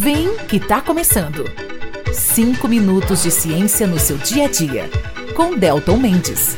Vem que tá começando. 5 minutos de ciência no seu dia a dia, com Delton Mendes.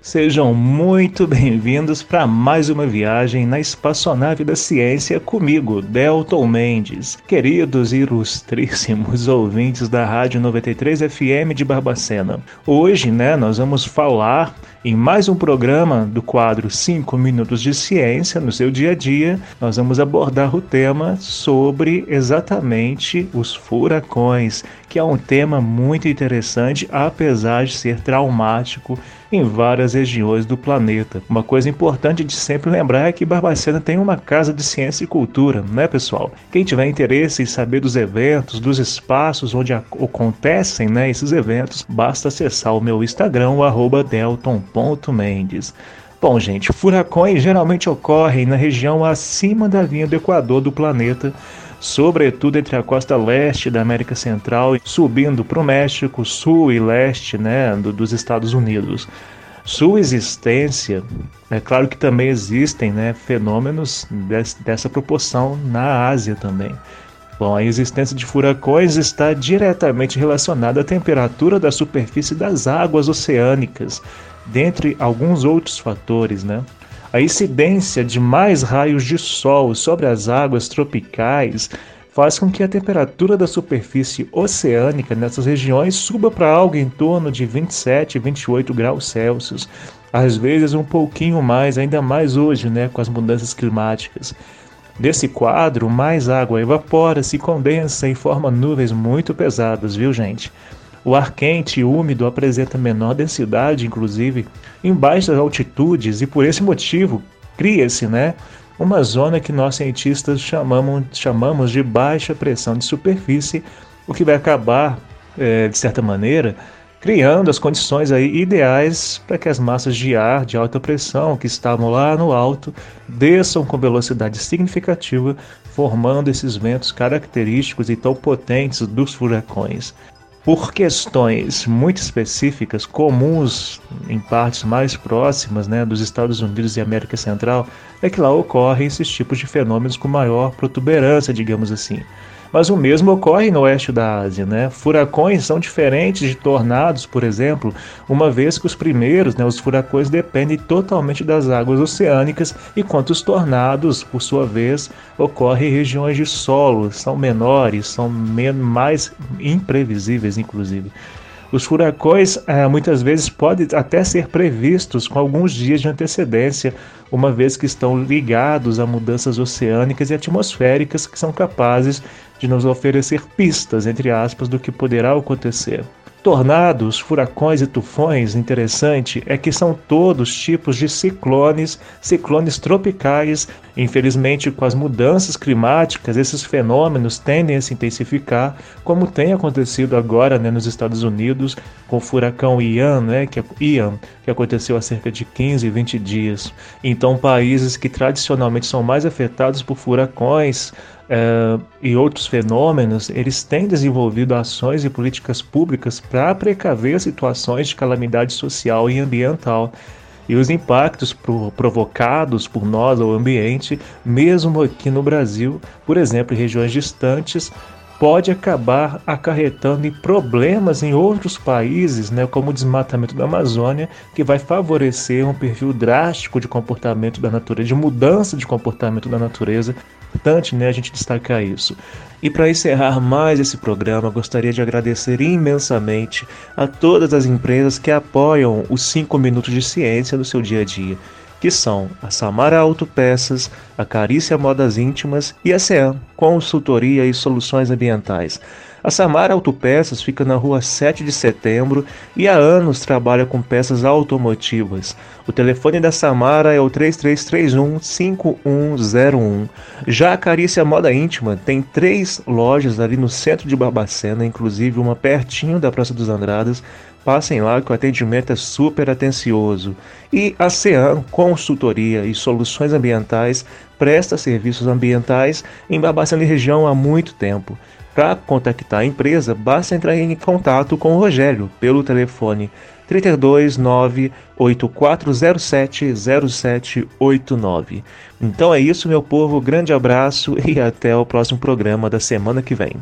Sejam muito bem-vindos para mais uma viagem na espaçonave da ciência comigo, Delton Mendes. Queridos e ilustríssimos ouvintes da Rádio 93 FM de Barbacena. Hoje, né, nós vamos falar em mais um programa do quadro 5 Minutos de Ciência no seu dia a dia, nós vamos abordar o tema sobre exatamente os furacões, que é um tema muito interessante, apesar de ser traumático em várias regiões do planeta. Uma coisa importante de sempre lembrar é que Barbacena tem uma casa de ciência e cultura, né, pessoal? Quem tiver interesse em saber dos eventos, dos espaços onde acontecem né, esses eventos, basta acessar o meu Instagram, o delton.mendes. Bom, gente, furacões geralmente ocorrem na região acima da linha do Equador do planeta, sobretudo entre a costa leste da América Central, subindo para o México, sul e leste né, do, dos Estados Unidos. Sua existência, é claro que também existem né, fenômenos dessa proporção na Ásia também. Bom, a existência de furacões está diretamente relacionada à temperatura da superfície das águas oceânicas, dentre alguns outros fatores, né? A incidência de mais raios de sol sobre as águas tropicais faz com que a temperatura da superfície oceânica nessas regiões suba para algo em torno de 27, 28 graus Celsius, às vezes um pouquinho mais, ainda mais hoje, né, com as mudanças climáticas. Nesse quadro, mais água evapora, se condensa e forma nuvens muito pesadas, viu, gente? O ar quente e úmido apresenta menor densidade, inclusive, em baixas altitudes, e por esse motivo cria-se né, uma zona que nós cientistas chamamos, chamamos de baixa pressão de superfície, o que vai acabar, é, de certa maneira, criando as condições aí ideais para que as massas de ar de alta pressão que estavam lá no alto desçam com velocidade significativa, formando esses ventos característicos e tão potentes dos furacões por questões muito específicas, comuns em partes mais próximas né, dos Estados Unidos e América Central, é que lá ocorrem esses tipos de fenômenos com maior protuberância, digamos assim. Mas o mesmo ocorre no oeste da Ásia. Né? Furacões são diferentes de tornados, por exemplo, uma vez que os primeiros, né, os furacões, dependem totalmente das águas oceânicas, enquanto os tornados, por sua vez, ocorrem em regiões de solo, são menores, são mais imprevisíveis, inclusive. Os furacões eh, muitas vezes podem até ser previstos com alguns dias de antecedência, uma vez que estão ligados a mudanças oceânicas e atmosféricas que são capazes de nos oferecer pistas, entre aspas, do que poderá acontecer. Tornados, furacões e tufões, interessante é que são todos tipos de ciclones, ciclones tropicais. Infelizmente, com as mudanças climáticas, esses fenômenos tendem a se intensificar, como tem acontecido agora né, nos Estados Unidos com o furacão Ian, né, que, é, Ian, que aconteceu há cerca de 15, 20 dias. Então, países que tradicionalmente são mais afetados por furacões, uh, e outros fenômenos, eles têm desenvolvido ações e políticas públicas para precaver situações de calamidade social e ambiental e os impactos provocados por nós ao ambiente, mesmo aqui no Brasil, por exemplo, em regiões distantes, pode acabar acarretando em problemas em outros países, né, como o desmatamento da Amazônia, que vai favorecer um perfil drástico de comportamento da natureza, de mudança de comportamento da natureza importante né, a gente destacar isso. E para encerrar mais esse programa, gostaria de agradecer imensamente a todas as empresas que apoiam os 5 minutos de ciência no seu dia a dia, que são a Samara Autopeças, a Carícia Modas Íntimas e a CEAM, Consultoria e Soluções Ambientais. A Samara Autopeças fica na rua 7 de setembro e há anos trabalha com peças automotivas. O telefone da Samara é o 3331-5101. Já a Carícia Moda Íntima tem três lojas ali no centro de Barbacena, inclusive uma pertinho da Praça dos Andradas. Passem lá que o atendimento é super atencioso. E a CEAM, Consultoria e Soluções Ambientais, presta serviços ambientais em Barbacena e região há muito tempo. Para contactar a empresa, basta entrar em contato com o Rogério pelo telefone 329 8407 0789. Então é isso, meu povo. Grande abraço e até o próximo programa da semana que vem.